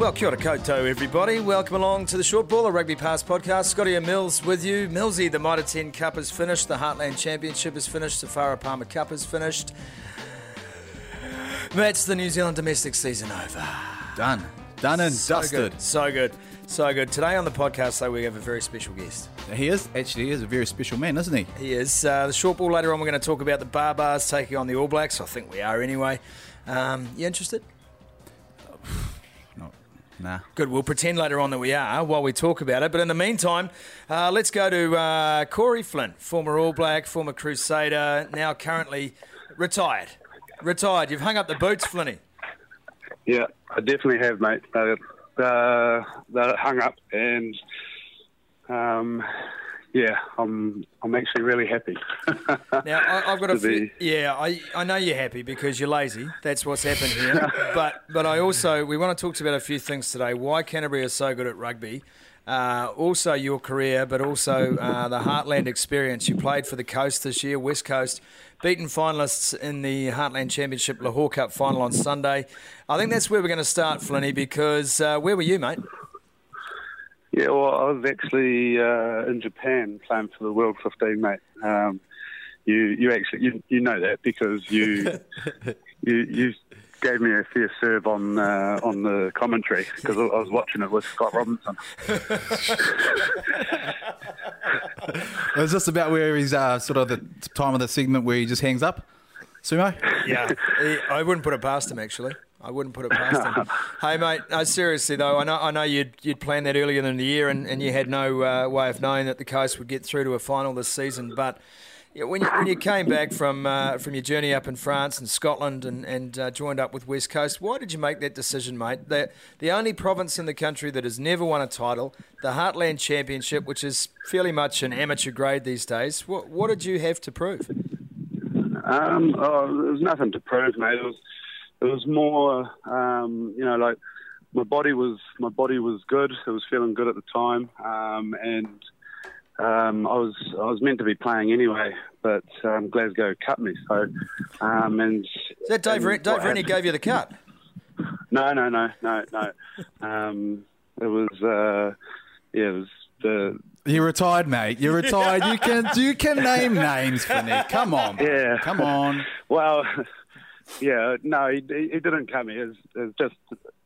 Well, kia ora koutou, everybody. Welcome along to the Short Ball, a Rugby Pass podcast. Scotty and Mills with you. Millsy, the Mitre 10 Cup is finished. The Heartland Championship is finished. The Farah Palmer Cup is finished. That's the New Zealand domestic season over. Done. Done and So dusted. good. So good. So good. Today on the podcast, though, we have a very special guest. He is actually he is a very special man, isn't he? He is. Uh, the short ball later on, we're going to talk about the Baabaas taking on the All Blacks. I think we are anyway. Um, you interested? No, nah. Good. We'll pretend later on that we are while we talk about it. But in the meantime, uh, let's go to uh, Corey Flynn, former All Black, former Crusader, now currently retired. Retired. You've hung up the boots, Flinny. Yeah, I definitely have, mate. They're, uh, they're hung up, and um, yeah, I'm I'm actually really happy. Now I, I've got a To few, yeah. I, I know you're happy because you're lazy. That's what's happened here. but but I also we want to talk about a few things today. Why Canterbury is so good at rugby. Uh, also your career, but also uh, the Heartland experience. You played for the Coast this year, West Coast, beaten finalists in the Heartland Championship Lochore Cup final on Sunday. I think that's where we're going to start, Flinny, because uh, where were you, mate? yeah, well, I was actually uh, in Japan playing for the World 15, mate. Um, you you actually you, you know that because you you you gave me a fair serve on uh, on the commentary because I, I was watching it with Scott Robertson. Is this about where he's uh, sort of the time of the segment where he just hangs up? Sumo? Yeah, he- I wouldn't put it past him. Actually, I wouldn't put it past him. hey, mate. No, seriously though, I know I know you'd you'd planned that earlier in the year, and, and you had no uh, way of knowing that the coast would get through to a final this season. But yeah, when you when you came back from uh, from your journey up in France and Scotland, and and uh, joined up with West Coast, why did you make that decision, mate? The the only province in the country that has never won a title, the Heartland Championship, which is fairly much an amateur grade these days. What what did you have to prove? Um, oh, there was nothing to prove, mate. It was, it was more, um, you know, like my body was, my body was good. It was feeling good at the time, um, and um, I was, I was meant to be playing anyway, but um, Glasgow cut me. So, um, and Is that Dave, and Dave what Rennie gave you the cut? No, no, no, no, no. um, it was, uh, yeah, it was the You're retired, mate. You're retired. You can you can name names, Flinny. Come on. Yeah. Come on. Well, yeah, no, he, he he didn't come here. It was, it just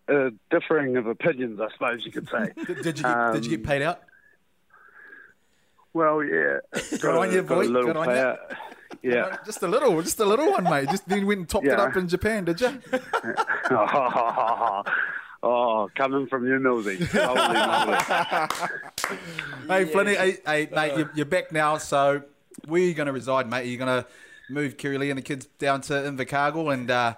a differing of opinions, I suppose you could say. Did, did you get, did you get paid out? Well, yeah. Good on you, boy. Good on you. Yeah. Just a little, just a little one, mate. Just then went and topped it up in Japan, did you? oh, coming from you, Millsy. Holy moly. Hey, Flinny, hey, hey, mate, you're, you're back now. So where are you going to reside, mate? Are you going to move Kerry Lee and the kids down to Invercargill? And uh,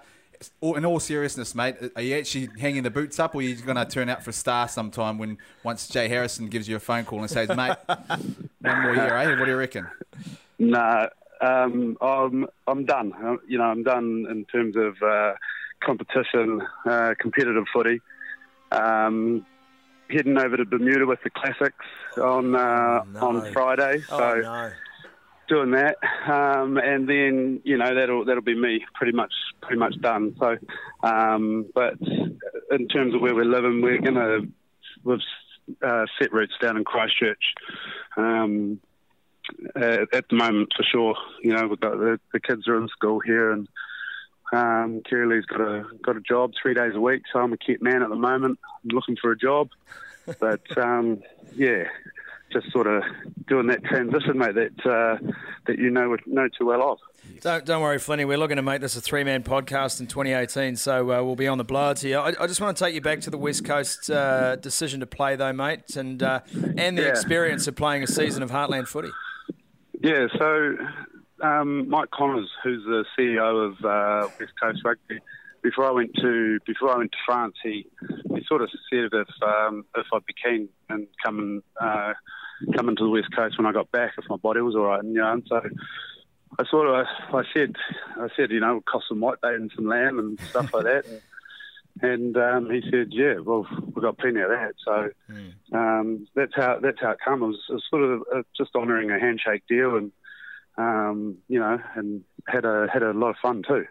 in all seriousness, mate, are you actually hanging the boots up, or are you going to turn out for a star sometime when once Jay Harrison gives you a phone call and says, "Mate, one more year, eh? What do you reckon?" No, um, I'm I'm done. Uh, You know, I'm done in terms of uh, competition, uh, competitive footy. Um, heading over to Bermuda with the classics on uh, no. on Friday. So Oh, no. Doing that, um, and then you know that'll that'll be me pretty much pretty much done. So, um, but in terms of where we're living, we're gonna we've uh, set roots down in Christchurch. Um, at, at the moment, for sure, you know, we've got the, the kids are in school here, and um, Lee's got a got a job three days a week. So I'm a kit man at the moment. I'm looking for a job, but um, yeah, just sort of doing that transition, mate. That uh, that you know know too well of. Don't, don't worry, Flinny. We're looking to make this a three man podcast in 2018, so uh, we'll be on the bloods here. I, I, just want to take you back to the West Coast uh, decision to play, though, mate, and uh, and the yeah. experience of playing a season of Heartland footy. Yeah, so um, Mike Connors, who's the CEO of uh, West Coast Rugby, before I went to before I went to France, he he sort of said if um, if I'd be keen and come uh, coming to the West Coast when I got back, if my body was all right, and you know, and so I sort of I said I said you know cost some white bait and some lamb and stuff like that. And um, he said, "Yeah, well, we've got plenty of that." So mm. um, that's how that's how it came. It was, it was sort of uh, just honouring a handshake deal, and um, you know, and had a had a lot of fun too.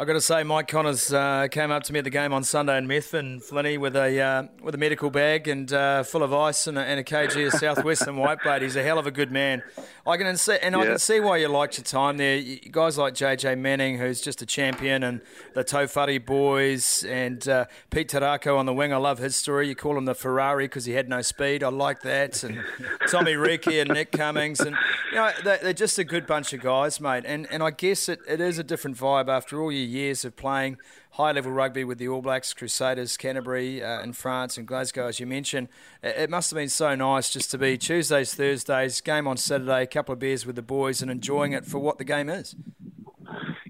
I've got to say, Mike Connors uh, came up to me at the game on Sunday in Methven, Flinny, with a uh, with a medical bag and uh, full of ice and a, and a kg of Southwestern whitebait. He's a hell of a good man. I can see, and yeah. I can see why you liked your time there. You, guys like JJ Manning, who's just a champion, and the Tofari boys, and uh, Pete Tarako on the wing. I love his story. You call him the Ferrari because he had no speed. I like that. And Tommy Riki and Nick Cummings, and you know they're, just a good bunch of guys, mate. And and I guess it, it is a different vibe after all your years of playing high level rugby with the All Blacks, Crusaders, Canterbury uh, in France and Glasgow, as you mentioned. It must have been so nice just to be Tuesdays, Thursdays, game on Saturday, a couple of beers with the boys and enjoying it for what the game is.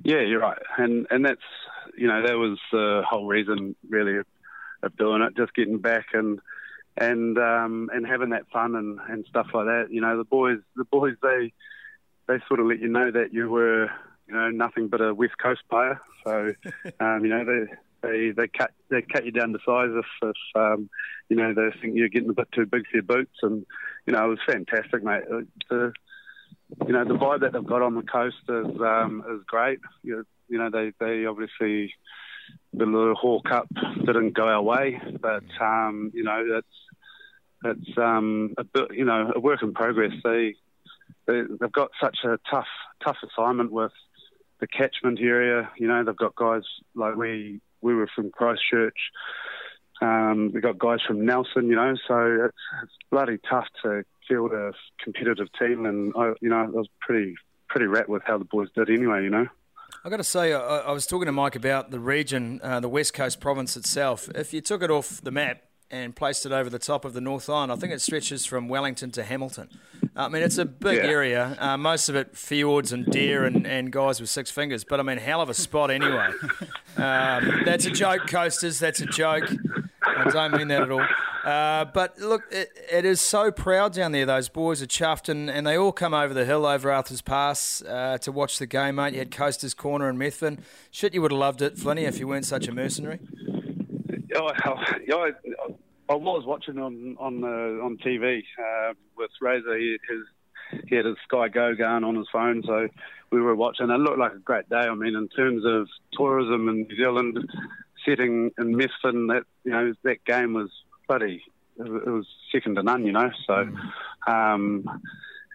Yeah, you're right. And, and that's, you know, that was the whole reason really of, of doing it, just getting back and, and um, and having that fun and, and stuff like that. You know, the boys the boys they they sort of let you know that you were you know, nothing but a West Coast player. So, um, you know, they they they cut they cut you down to size if, if um, you know they think you're getting a bit too big for your boots, and you know it was fantastic, mate. Uh, the you know the vibe that they've got on the coast is um, is great. You, you know they they obviously the little Hall Cup didn't go our way, but um, you know it's it's um, a bit, you know a work in progress. They, they they've got such a tough tough assignment with the catchment area. You know, they've got guys like we we were from Christchurch. Um, we got guys from Nelson. You know, so it's, it's bloody tough to field a competitive team, and I, you know, I was pretty pretty rat with how the boys did anyway. You know. I've got to say, I, I was talking to Mike about the region, uh, the West Coast province itself. If you took it off the map, and placed it over the top of the North Island. I think it stretches from Wellington to Hamilton. I mean, it's a big yeah. area. Uh, most of it fjords and deer and, and guys with six fingers. But I mean, hell of a spot anyway. Um, that's a joke, coasters. That's a joke. I don't mean that at all. Uh, but look, it, it is so proud down there. Those boys are chuffed, and, and they all come over the hill over Arthur's Pass uh, to watch the game, mate. You had Coasters Corner and Methven. Shit, you would have loved it, Flinny, if you weren't such a mercenary. Oh, I, I was watching on on uh, on TV uh, with Razor. He, his, he had his Sky Go going on his phone, so we were watching. It looked like a great day. I mean, in terms of tourism in New Zealand, setting in Methven, that you know that game was bloody. It was second to none, you know. So, um,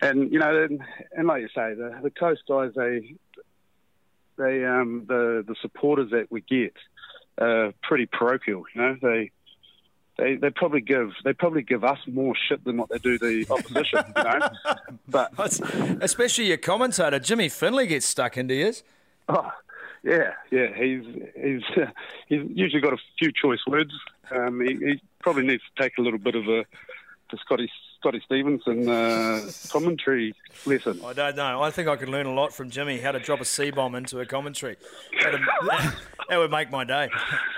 and you know, and, and like you say, the the coast guys, they they um, the the supporters that we get are pretty parochial. You know, they they, they probably give they probably give us more shit than what they do the opposition. you know? But especially your commentator Jimmy Finley gets stuck into his. Oh, yeah, yeah. He's he's uh, he's usually got a few choice words. Um, he, he, probably needs to take a little bit of a the Scotty Scotty Stevenson uh, commentary lesson. I don't know. I think I could learn a lot from Jimmy how to drop a C bomb into a commentary. That, that would make my day.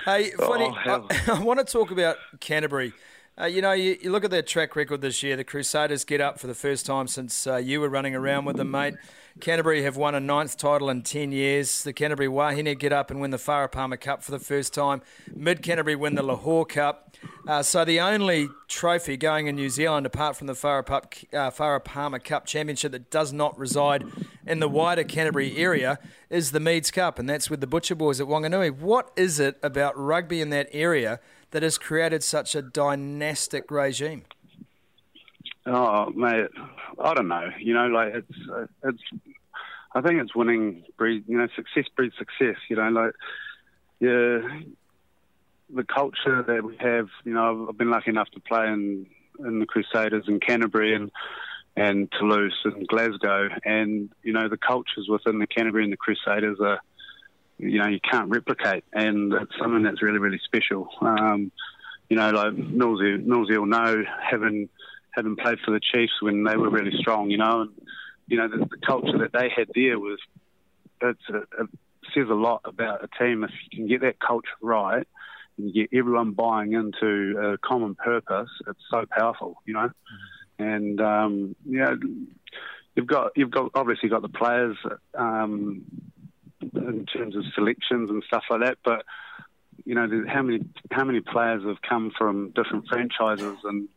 Hey, funny. Oh, I, I, want to talk about Canterbury. Uh, you know, you, you, look at their track record this year. The Crusaders get up for the first time since uh, you were running around with them, mate. Canterbury have won a ninth title in 10 years. The Canterbury Wahine get up and win the Farah Palmer Cup for the first time. Mid Canterbury win the Lochore Cup. Uh, so the only trophy going in New Zealand, apart from the Farah, Pup, uh, Farah Palmer Cup Championship, that does not reside in the wider Canterbury area, is the Meads Cup, and that's with the Butcher Boys at Wanganui. What is it about rugby in that area that has created such a dynastic regime? Oh, mate, I don't know. You know, like it's it's. I think it's winning breed. You know, success breeds success. You know, like yeah, the culture that we have. You know, I've been lucky enough to play in in the Crusaders in Canterbury and and Toulouse and Glasgow, and you know the cultures within the Canterbury and the Crusaders are, you know, you can't replicate, and it's something that's really really special. Um, you know, like Millsy, Millsy will know having having played for the Chiefs when they were really strong, you know, and you know the, the culture that they had there was it's a, it says a lot about a team if you can get that culture right and you get everyone buying into a common purpose. It's so powerful, you know, and um, you know you've got you've got obviously got the players um, in terms of selections and stuff like that, but you know how many how many players have come from different franchises and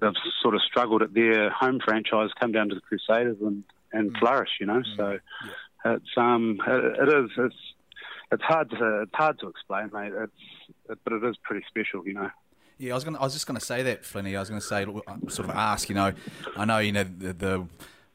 they've sort of struggled at their home franchise, come down to the Crusaders and, and mm. flourish. You know, mm. so yeah. it's um it, it is it's it's hard to it's hard to explain, mate. It's it, but it is pretty special. You know. Yeah, I was gonna I was just going to say that, Flinny. I was going to say, sort of ask. You know, I know you know the, the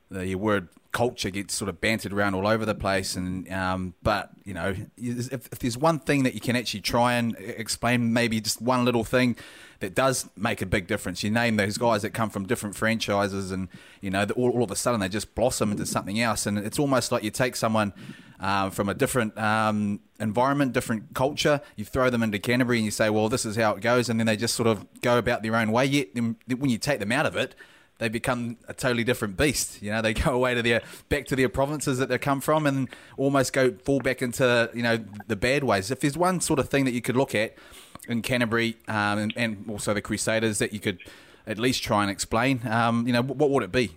the word culture gets sort of bantered around all over the place, and um, but you know, if, if, there's one thing that you can actually try and explain, maybe just one little thing that does make a big difference. You name those guys that come from different franchises, and you know, all, all of a sudden they just blossom into something else, and it's almost like you take someone. Um, from a different um, environment, different culture. You throw them into Canterbury and you say, well, this is how it goes. And then they just sort of go about their own way. Yet, when you take them out of it, they become a totally different beast. You know, they go away to their back to their provinces that they come from, and almost go fall back into you know the bad ways. If there's one sort of thing that you could look at in Canterbury um, and, and, also the Crusaders that you could at least try and explain, um, you know, what would it be?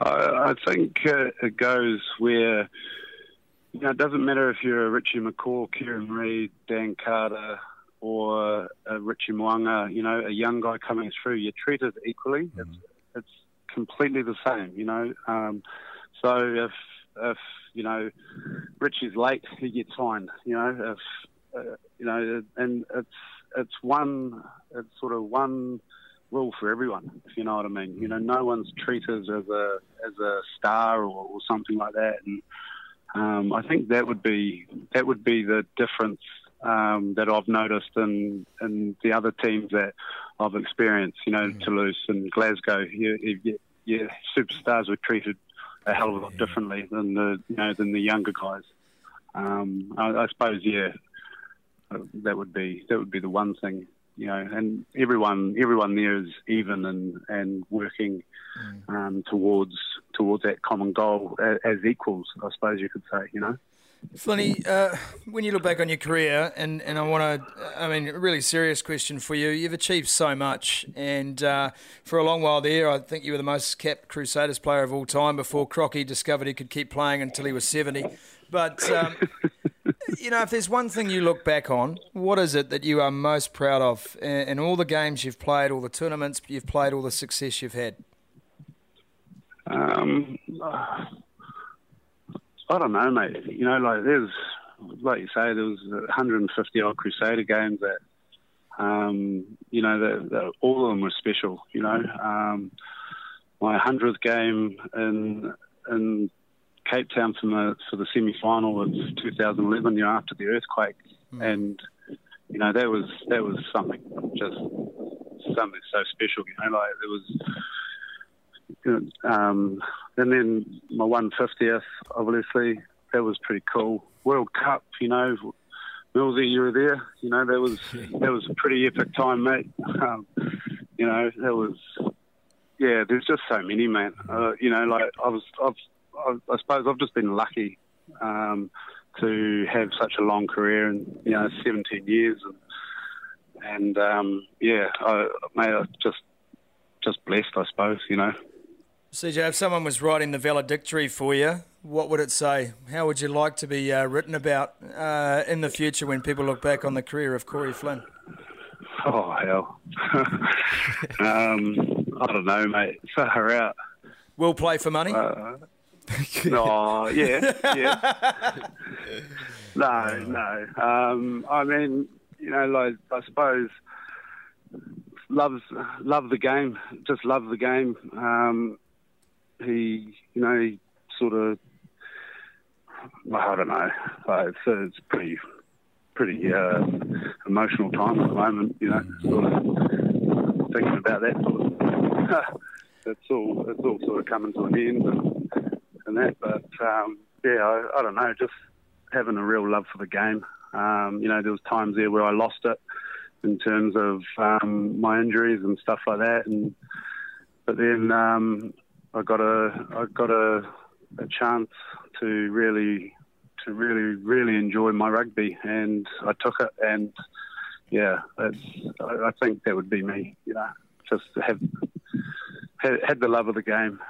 I think uh, it goes where you know it doesn't matter if you're a Richie McCaw, Kieran Read, Dan Carter, or a Richie Mo'unga, you know, a young guy coming through, you're treated equally. Mm-hmm. It's, it's completely the same, you know. Um, so if if you know Richie's late, he gets fined. You know, if uh, you know, and it's it's one it's sort of one rule for everyone. If you know what I mean. You know, no one's treated as a as a star or, or something like that. And um, I think that would be that would be the difference um, that I've noticed in, in the other teams that I've experienced, you know, mm. Toulouse and Glasgow. You, you, you, superstars were treated a hell of a lot yeah. differently than the you know than the younger guys. Um, I, I, suppose, yeah, uh, that would be that would be the one thing, you know. And everyone everyone there is even and and working mm. um, towards towards that common goal as, as equals. I suppose you could say, you know. Flinny, uh, when you look back on your career, and, and I want to, I mean, a really serious question for you. You've achieved so much, and uh, for a long while there, I think you were the most capped Crusaders player of all time before Crocky discovered he could keep playing until he was 70. But, um, you know, if there's one thing you look back on, what is it that you are most proud of in, in all the games you've played, all the tournaments you've played, all the success you've had? Um, I don't know, mate. You know, like there's, like you say, there was 150 odd Crusader games that, um, you know, that, that all of them were special. You know, um, my hundredth game in in Cape Town for the for the semi final of 2011, you know, after the earthquake, mm. and you know that was that was something just something so special. You know, like there was um, and then my 150th, obviously, that was pretty cool. World Cup, you know, Millsy, you were there. You know, that was that was a pretty epic time, mate. Um, you know, that was yeah. There's just so many, man. Uh, you know, like I was, I've, I, suppose I've just been lucky um, to have such a long career and you know, 17 years, and, and um, yeah, I, mate, just just blessed, I suppose. You know. CJ, if someone was writing the valedictory for you, what would it say? How would you like to be uh, written about uh, in the future when people look back on the career of Corey Flynn? Oh, hell. um, I don't know, mate. Far out. Will play for money? Uh, no, yeah, yeah. no, no. Um, I mean, you know, like I suppose loves love the game, just love the game. Um, he, you know, he sort of, I don't know, it's, uh, it's pretty, pretty uh, emotional time at the moment. You know, sort of thinking about that sort of. it's all it's all sort of coming to an end and, and that. But um, yeah, I, I don't know, just having a real love for the game. Um, you know, there was times there where I lost it in terms of um, my injuries and stuff like that, and but then um, I got a I got a, a chance to really to really really enjoy my rugby, and I took it, and yeah, I, I think that would be me. You know, just have had, had the love of the game.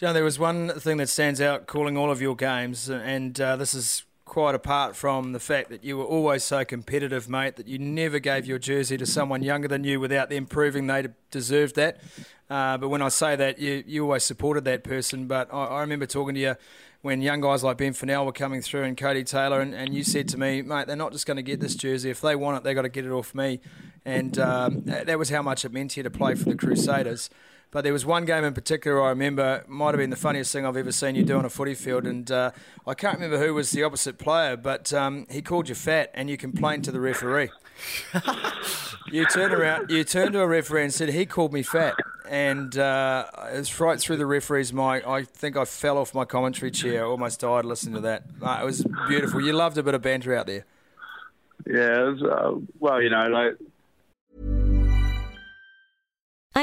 You know, there was one thing that stands out calling all of your games, and uh, this is quite apart from the fact that you were always so competitive, mate, that you never gave your jersey to someone younger than you without them proving they deserved that. Uh, but when I say that, you, you always supported that person. But I, I remember talking to you when young guys like Ben Funnell were coming through and Codie Taylor, and, and you said to me, mate, they're not just going to get this jersey. If they want it, they've got to get it off me. And um, that was how much it meant to you to play for the Crusaders. But there was one game in particular I remember might have been the funniest thing I've ever seen you do on a footy field, and uh, I can't remember who was the opposite player, but um, he called you fat, and you complained to the referee. You turned around, you turned to a referee and said he called me fat, and uh, it was right through the referee's mic. I think I fell off my commentary chair, almost died listening to that. Uh, it was beautiful. You loved a bit of banter out there. Yeah, was, uh, well, you know, like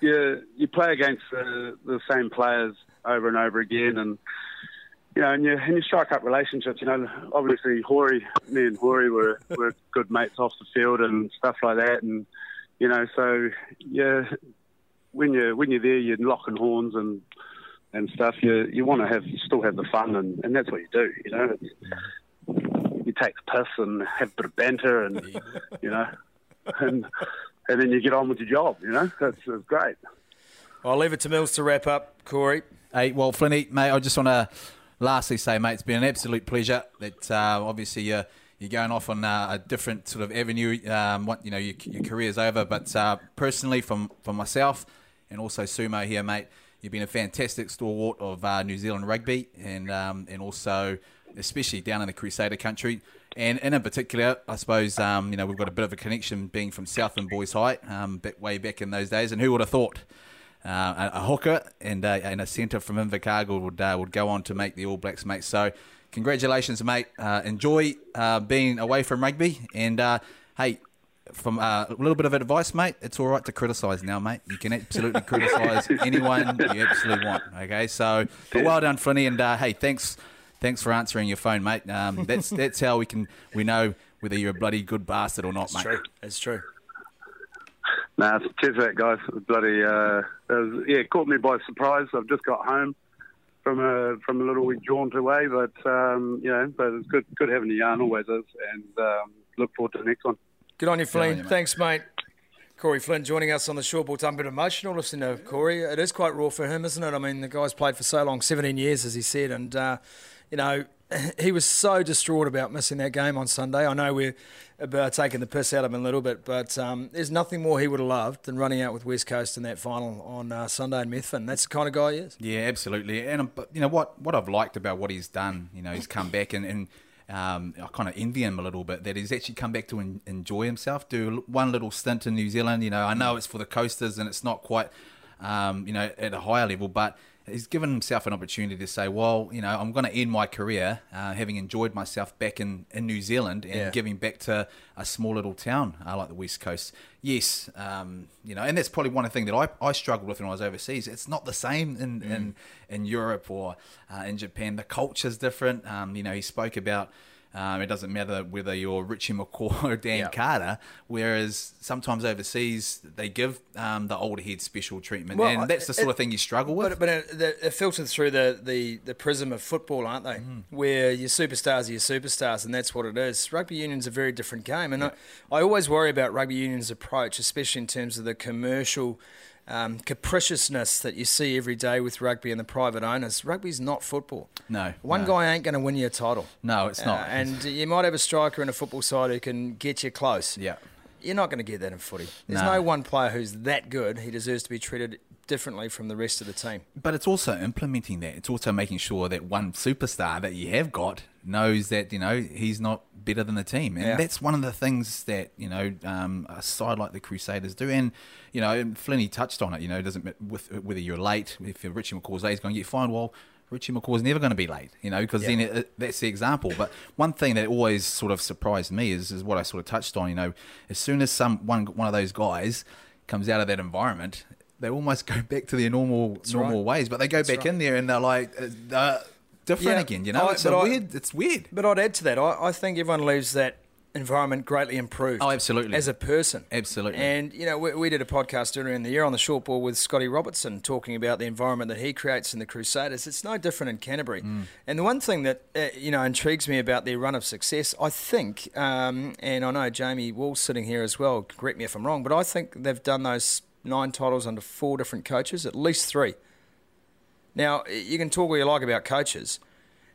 You you play against the, the same players over and over again, and you know, and you and you strike up relationships. You know, obviously, Hori, me and Hori were were good mates off the field and stuff like that, and you know, so yeah, when you when you're there, you're locking horns and and stuff. You you want to have still have the fun, and, and that's what you do. You know, it's, you take the piss and have a bit of banter, and you know, and and then you get on with your job. You know, that's, that's great. I'll leave it to Mills to wrap up, Corey. Hey, well, Flinny, mate, I just want to lastly say, mate, it's been an absolute pleasure. That uh, obviously you're you're going off on uh, a different sort of avenue. Um, what you know, your, your career's over, but uh, personally, from from myself and also Sumo here, mate, you've been a fantastic stalwart of uh, New Zealand rugby, and um, and also especially down in the Crusader country. And, and in particular, I suppose um, you know we've got a bit of a connection being from Southland Boys High, um, back, way back in those days. And who would have thought uh, a, a, hooker and, uh, and a centre from Invercargill would uh, would go on to make the All Blacks, mate. So congratulations, mate. Uh, enjoy uh, being away from rugby, and uh, hey. From a little bit of advice, mate. It's all right to criticise now, mate. You can absolutely criticise anyone you absolutely want. Okay, so well done, Flinny, and hey, thanks thanks for answering your phone, mate. Um, that's that's how we can we know whether you're a bloody good bastard or not, It's mate. true. It's true. Nah, cheers for that, guys. Bloody, uh, it was, yeah, caught me by surprise. I've just got home from a from a little wee jaunt away, but um, you know, but it's good good having a yarn always is, and um, look forward to the next one. Good on you, Flynn. on you, mate. Thanks, mate. Corey Flynn joining us on the short ball time. A bit emotional listening to Corey. It is quite raw for him, isn't it? I mean, the guy's played for so long 17 years, as he said, and, uh, you know, he was so distraught about missing that game on Sunday. I know we're about taking the piss out of him a little bit, but um, there's nothing more he would have loved than running out with West Coast in that final on uh, Sunday in Methven. That's the kind of guy he is. Yeah, absolutely. And um, but you know what? What I've liked about what he's done, you know, he's come back and, and um, I kind of envy him a little bit that he's actually come back to en- enjoy himself. Do one little stint in New Zealand. You know, I know it's for the coasters and it's not quite, um, you know, at a higher level, but he's given himself an opportunity to say, well, you know, I'm going to end my career uh, having enjoyed myself back in, in New Zealand and Yeah. giving back to a small little town uh, like the West Coast. Yes, um, you know, and that's probably one thing that I, I struggled with when I was overseas. It's not the same in, in, in Europe or uh, in Japan. The culture's different. Um, you know, he spoke about. Um, it doesn't matter whether you're Richie McCaw or Dan Yeah. Carter, whereas sometimes overseas they give um, the older heads special treatment, Well, and that's the sort it- of thing you struggle with. But, but it, it, it filters through the, the, the prism of football, aren't they? Mm. Where your superstars are your superstars, and that's what it is. Rugby union's a very different game, and I, I always worry about rugby union's approach, especially in terms of the commercial um, capriciousness that you see every day with rugby and the private owners. Rugby's not football. No, One no. guy ain't going to win you a title. No, it's not. Uh, and you might have a striker in a football side who can get you close. Yeah. You're not going to get that in footy. There's No. no one player who's that good. He deserves to be treated differently from the rest of the team. But it's also implementing that. It's also making sure that one superstar that you have got knows that you know he's not better than the team, and Yeah. that's one of the things that you know um, a side like the Crusaders do. And you know, and Flinny touched on it. You know, it doesn't matter with, whether you're late. If Richie McCaw's late, he's going to get fined. Well. Richie McCaw's never going to be late, you know, because then it, it- that's the example. But one thing that always sort of surprised me is, is what I sort of touched on. You know, as soon as some one one of those guys comes out of that environment, they almost go back to their normal normal right. ways. But they go back in there and they're like uh, uh, different Yeah, again. You know, I- it's a I- weird. It's weird. But I'd add to that, I, I think everyone leaves that environment greatly improved. Oh, absolutely. As a person. Absolutely. And, you know, we, we did a podcast earlier in the year on the short ball with Scotty Robertson talking about the environment that he creates in the Crusaders. It's no different in Canterbury. Mm. And the one thing that, uh, you know, intrigues me about their run of success, I think, um, and I know Jamie Wall's sitting here as well, correct me if I'm wrong, but I think they've done those nine titles under four different coaches, at least three. Now, you can talk all you like about coaches,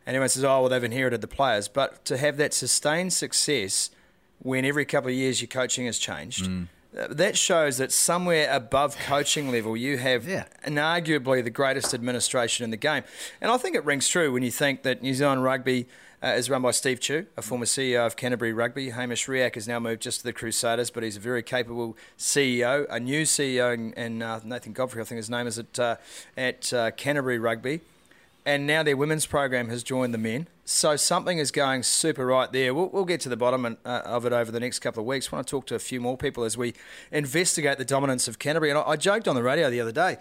and everyone says, oh, well, they've inherited the players. But to have that sustained success when every couple of years your coaching has changed, Mm. uh, that shows that somewhere above coaching level, you have Yeah. inarguably the greatest administration in the game. And I think it rings true when you think that New Zealand rugby uh, is run by Steve Tew, a former CEO of Canterbury Rugby. Hamish Riach has now moved just to the Crusaders, but he's a very capable CEO, a new CEO, and, uh, Nathan Godfrey, I think his name is at, uh, at uh, Canterbury Rugby and now their women's program has joined the men. So something is going super right there. We'll, we'll get to the bottom and, uh, of it over the next couple of weeks. I want to talk to a few more people as we investigate the dominance of Canterbury. And I, I joked on the radio the other day.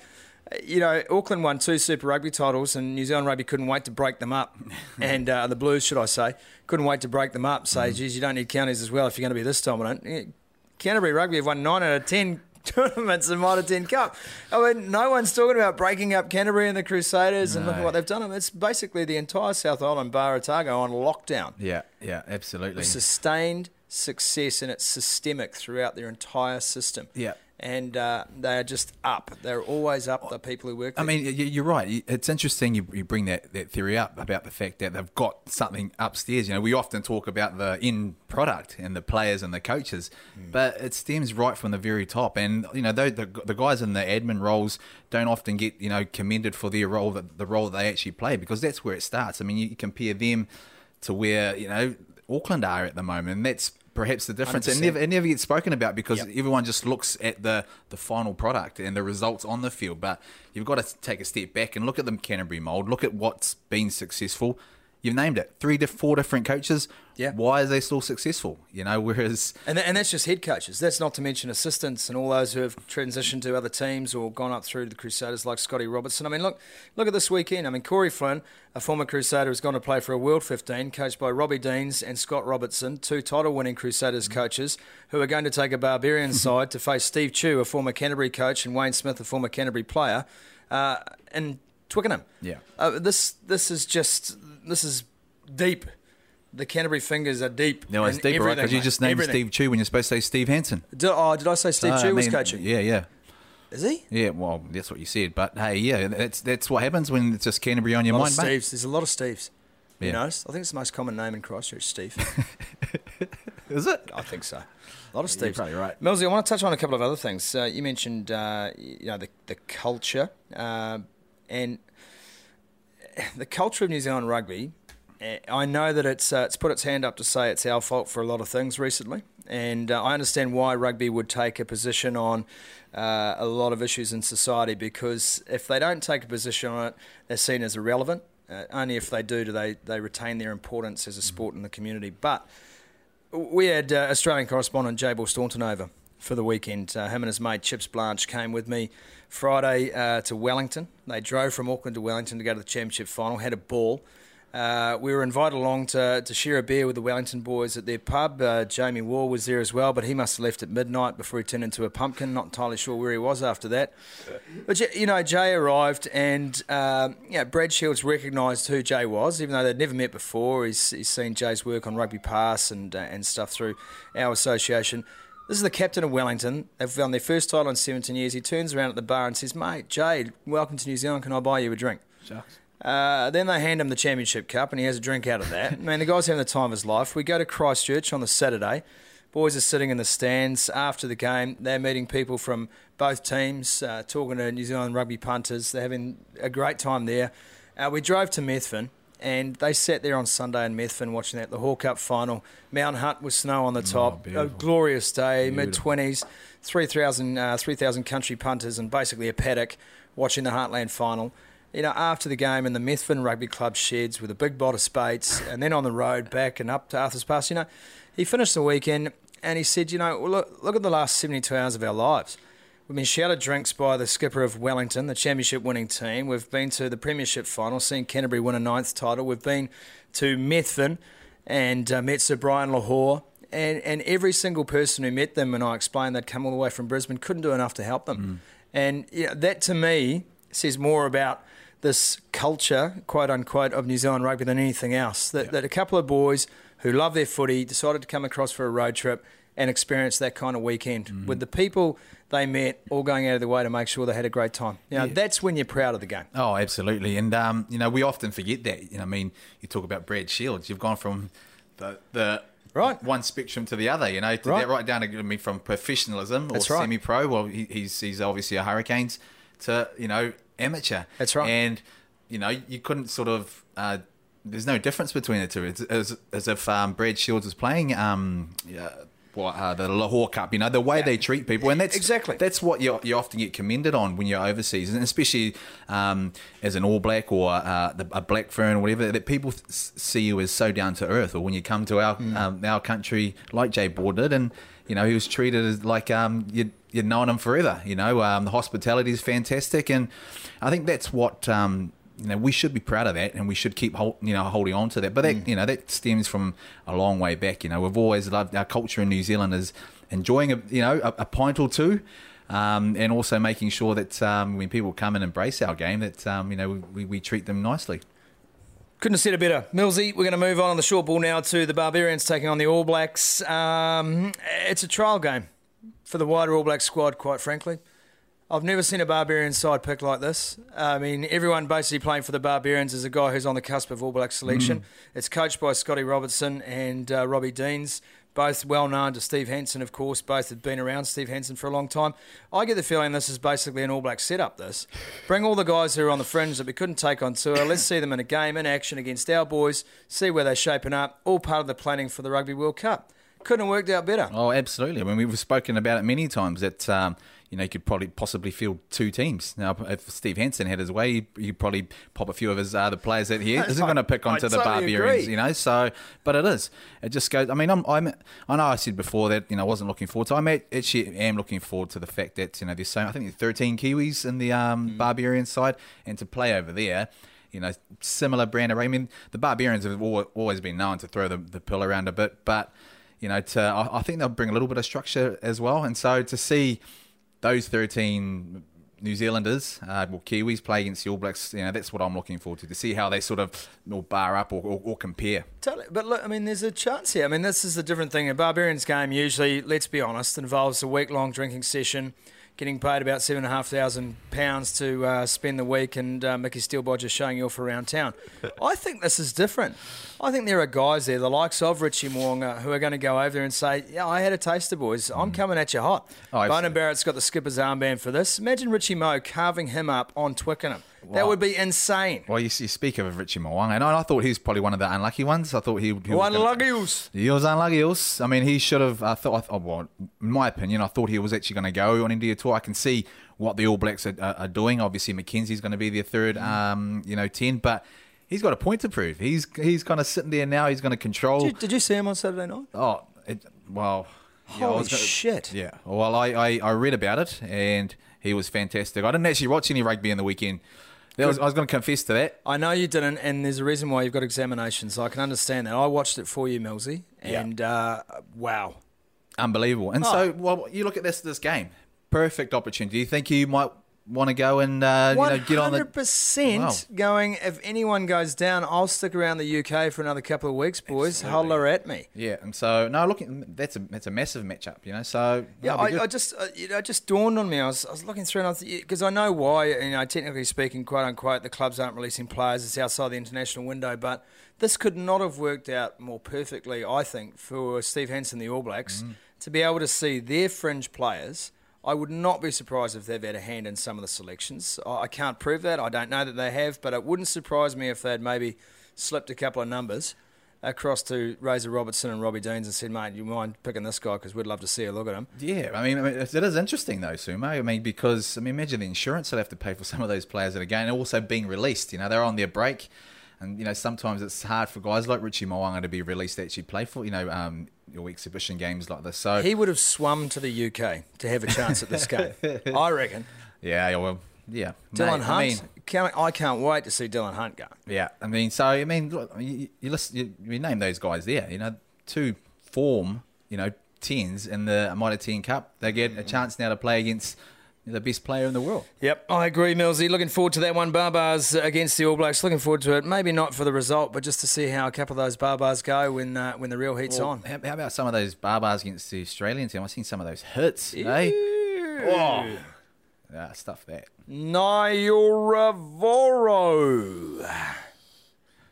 You know, Auckland won two Super Rugby titles, and New Zealand Rugby couldn't wait to break them up. and uh, the Blues, should I say, couldn't wait to break them up. Say, geez, you don't need counties as well if you're going to be this dominant. Canterbury Rugby have won nine out of ten tournaments and Mitre 10 Cup. I mean, no one's talking about breaking up Canterbury and the Crusaders and look at what they've done. It's basically the entire South Island, bar Otago, on lockdown. Yeah, yeah, absolutely. Sustained success and it's systemic throughout their entire system. Yeah. And uh, they are just up. They're always up, the people who work I mean, you're right. It's interesting you, you bring that, that theory up about the fact that they've got something upstairs. You know, we often talk about the end product and the players and the coaches, but it stems right from the very top. And you know, though the, the guys in the admin roles don't often get you know commended for their role, that the role they actually play, because that's where it starts. I mean, you compare them to where you know Auckland are at the moment, and that's perhaps the difference. It 100%. never, it never gets spoken about because Yep. everyone just looks at the, the final product and the results on the field. But you've got to take a step back and look at the Canterbury mould. Look at what's been successful. You've named it three, to four different coaches. Yeah. Why are they still successful? You know, whereas And, and that's just head coaches. That's not to mention assistants and all those who have transitioned to other teams or gone up through the Crusaders, like Scotty Robertson. I mean, look, look at this weekend. I mean, Corey Flynn, a former Crusader, has gone to play for a World 15, coached by Robbie Deans and Scott Robertson, two title-winning Crusaders coaches, who are going to take a Barbarian side to face Steve Tew, a former Canterbury coach, and Wayne Smith, a former Canterbury player, uh, in Twickenham. Yeah. Uh, this this is just this is deep. The Canterbury fingers are deep. no, it's in deeper, right? Because you just named Everything. Steve Tew when you're supposed to say Steve Hansen. Did, oh, did I say Steve So, Tew I was mean, coaching? Yeah, yeah. Is he? Yeah, well, that's what you said. But hey, yeah, that's that's what happens when it's just Canterbury on your mind, mate. There's a lot of Steves. You Yeah. notice? I think it's the most common name in Christchurch, Steve. Is it? I think so. A lot of Steve's. You're Steves. probably right. Millsy, I want to touch on a couple of other things. Uh, you mentioned, uh, you know, the the culture uh, and the culture of New Zealand rugby eh, I know that it's uh, it's put its hand up to say it's our fault for a lot of things recently, and uh, I understand why rugby would take a position on uh, a lot of issues in society because if they don't take a position on it, they're seen as irrelevant. Uh, only if they do do they they retain their importance as a sport in the community. But we had uh, Australian correspondent Jay Ball Staunton over for the weekend. Uh, him and his mate Chips Blanche came with me Friday uh, to Wellington. They drove from Auckland to Wellington to go to the championship final. Had a ball. Uh, we were invited along to, to share a beer with the Wellington boys at their pub. Uh, Jamie Wall was there as well, but he must have left at midnight before he turned into a pumpkin. Not entirely sure where he was after that. But, you know, Jay arrived and, um, you know, Brad Shields recognised who Jay was, even though they'd never met before. He's, he's seen Jay's work on Rugby Pass and, uh, and stuff through our association. This is the captain of Wellington. They've won their first title in 17 years. He turns around at the bar and says, Mate, Jade, welcome to New Zealand. Can I buy you a drink? Shucks. Uh, then they hand him the championship cup and he has a drink out of that. Man, the guy's having the time of his life. We go to Christchurch on the Saturday. Boys are sitting in the stands after the game. They're meeting people from both teams, uh, talking to New Zealand rugby punters. They're having a great time there. Uh, we drove to Methven and they sat there on Sunday in Methven watching that, the Hall Cup final. Mount Hutt with snow on the top. a glorious day, mid twenties, 3,000 uh, 3,000 country punters and basically a paddock watching the Heartland final. You know, after the game in the Methven Rugby Club sheds with a big bot of Speight's and then on the road back and up to Arthur's Pass, you know, he finished the weekend and he said, you know, look, look at the last 72 hours of our lives. We've been shouted drinks by the skipper of Wellington, the championship winning team. We've been to the premiership final, seen Canterbury win a ninth title. We've been to Methven and uh, met Sir Brian Lochore. And, and every single person who met them, and I explained they'd come all the way from Brisbane, couldn't do enough to help them. And you know, that to me says more about this culture, quote unquote, of New Zealand rugby than anything else. That, that a couple of boys who love their footy decided to come across for a road trip and experience that kind of weekend with the people they met, all going out of their way to make sure they had a great time. You know, that's when you're proud of the game. Oh, absolutely. And, um, you know, we often forget that. You know, I mean, you talk about Brad Shields. You've gone from the, the Right. one spectrum to the other, you know, to Right. get right down to I mean, from professionalism or right. semi pro. Well, he, he's, he's obviously a Hurricanes to, you know, amateur. That's right. And, you know, you couldn't sort of. Uh, there's no difference between the two. It's as, as if um, Brad Shields was playing um, yeah, uh, the Lochore Cup, you know, the way they treat people. And that's Exactly. that's what you, you often get commended on when you're overseas, and especially um, as an All Black or uh, the, a Black Fern or whatever, that people see you as so down to earth. Or when you come to our um, our country, like Jay Board did, and you know he was treated as like um, you'd, you'd known him forever. You know, um, the hospitality is fantastic, and I think that's what. Um, you know, we should be proud of that, and we should keep hold, you know holding on to that. But that you know that stems from a long way back. You know, we've always loved our culture in New Zealand is enjoying a you know a, a pint or two, um, and also making sure that um, when people come and embrace our game, that um, you know we, we treat them nicely. Couldn't have said it better. Millsy, we're going to move on on the short ball now to the Barbarians taking on the All Blacks. Um, it's a trial game for the wider All Black squad, quite frankly. I've never seen a Barbarian side pick like this. I mean, everyone basically playing for the Barbarians is a guy who's on the cusp of All Black selection. It's coached by Scotty Robertson and uh, Robbie Deans, both well known to Steve Hansen, of course. Both have been around Steve Hansen for a long time. I get the feeling this is basically an All Black setup. This bring all the guys who are on the fringe that we couldn't take on tour. Let's see them in a game in action against our boys. See where they're shaping up. All part of the planning for the Rugby World Cup. Couldn't have worked out better. Oh, absolutely. I mean, we've spoken about it many times that um, you know you could probably possibly field two teams. Now, if Steve Hansen had his way, he'd probably pop a few of his other players that he isn't going to pick I onto the totally Barbarians. agree. You know, so but it is. It just goes. I mean, I'm, I'm I know I said before that you know I wasn't looking forward to. I actually am looking forward to the fact that you know there's so I think there's 13 Kiwis in the um, Barbarian side, and to play over there. You know, similar brand of. I mean, the Barbarians have always been known to throw the, the pill around a bit, but you know, to I, I think they'll bring a little bit of structure as well. And so to see those 13 New Zealanders, uh, well, Kiwis play against the All Blacks, you know, that's what I'm looking forward to, to see how they sort of bar up or, or, or compare. Totally. But look, I mean, there's a chance here. I mean, this is a different thing. A Barbarians game usually, let's be honest, involves a week long drinking session, getting paid about seven and a half thousand pounds to uh, spend the week, and uh, Micky Steele-Bodger showing you off around town. I think this is different. I think there are guys there, the likes of Richie Mo'unga, who are going to go over there and say, "Yeah, I had a taster, boys. I'm coming at you hot." Oh, absolutely. Beauden Barrett's got the skipper's armband for this. Imagine Richie Moe carving him up on Twickenham. That would be insane. Well, you, you speak of Richie Mo'unga, and I, I thought he was probably one of the unlucky ones. I thought he, he was One He was unlucky. I mean, he should have. I thought. I, well, in my opinion, I thought he was actually going to go on India tour. I can see what the All Blacks are, are, are doing. Obviously, McKenzie's going to be their third, Mm. um, you know, ten. But he's got a point to prove. He's he's kind of sitting there now. He's going to control. Did you, did you see him on Saturday night? Oh, it, well. yeah, Holy gonna- shit. Yeah. Well, I, I, I read about it and he was fantastic. I didn't actually watch any rugby in the weekend. That was, I was going to confess to that. I know you didn't, and there's a reason why you've got examinations. So I can understand that. I watched it for you, Millsy, and uh, wow. Unbelievable. And Oh. so, well, you look at this this game. Perfect opportunity. Do you think you might want to go and uh, you know get on the hundred percent going. If anyone goes down, I'll stick around the UK for another couple of weeks, boys. Holler at me. Yeah, and so no, looking, that's a that's a massive matchup, you know. So Yeah, I, I just uh, you know, it just dawned on me. I was, I was looking through and I because I know why. You know, technically speaking, quote unquote, the clubs aren't releasing players. It's outside the international window, but this could not have worked out more perfectly. I think for Steve Hansen, the All Blacks, Mm. to be able to see their fringe players. I would not be surprised if they've had a hand in some of the selections. I can't prove that. I don't know that they have, but it wouldn't surprise me if they'd maybe slipped a couple of numbers across to Razor Robertson and Robbie Deans and said, mate, you mind picking this guy because we'd love to see a look at him. Yeah, I mean, I mean, it is interesting though, Sumo. I mean, because I mean, imagine the insurance they'll have to pay for some of those players that are going, and also being released. You know, they're on their break, and you know, sometimes it's hard for guys like Richie Mo'unga to be released to actually play for you know, um, your exhibition games like this. So He would have swum to the UK to have a chance at this game. I reckon. yeah, well, yeah, Dylan Mate, Hunt. I mean, can't, I can't wait to see Dylan Hunt go. Yeah, I mean, so I mean, look, you, you listen, you, you name those guys there. You know, two form, you know, tens in the Mitre Ten Cup. They get a chance now to play against the best player in the world. Yep, I agree, Millsy. Looking forward to that one. Baabaas against the All Blacks. Looking forward to it. Maybe not for the result, but just to see how a couple of those Baabaas go when uh, when the real heat's on. How, how about some of those Baabaas against the Australian team? I've seen some of those hits. Eh? Oh, yeah, stuff that. Naiyaravoro.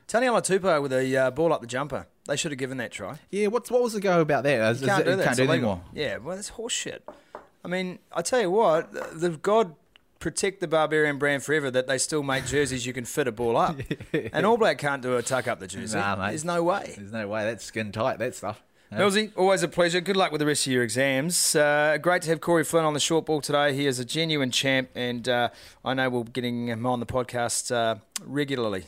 Taniela Tupou with a uh, ball up the jumper. They should have given that try. Yeah, what's what was the go about that? Is- You can't is it- do that. Can't do illegal. anymore. Yeah, well, that's horseshit. I mean, I tell you what, the, the God protect the Barbarian brand forever that they still make jerseys you can fit a ball up. and All Black can't do a tuck up the jersey. Nah, mate. There's no way. There's no way. That's skin tight. That stuff. Millsy, always a pleasure. Good luck with the rest of your exams. Uh, great to have Corey Flynn on the short ball today. He is a genuine champ, and uh, I know we'll be getting him on the podcast uh, regularly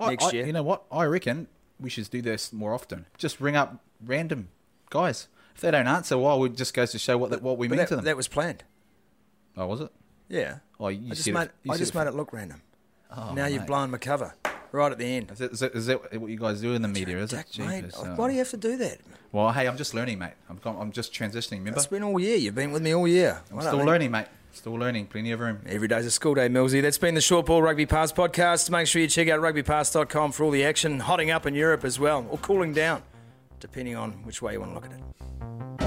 I- next I- year. You know what? I reckon we should do this more often. Just ring up random guys. If they don't answer, well, it just goes to show what that, what we But mean that, to them. that was planned. oh, was it? Yeah. Oh, you I just made, I just it- made it look random. Oh, now you've mate. blown my cover right at the end. Is that, is, that, is that what you guys do in the media? Is it? mate, Jeepers, oh. why do you oh. have to do that? Well, hey, I'm just learning, mate. I'm, I'm just transitioning. Remember, It's been all year. You've been with me all year. I'm still learning, mate. Still learning. Plenty of room. Every day's a school day, Millsy. That's been the Short Ball Rugby Pass podcast. Make sure you check out rugbypass.com for all the action hotting up in Europe as well, or cooling down, depending on which way you want to look at it.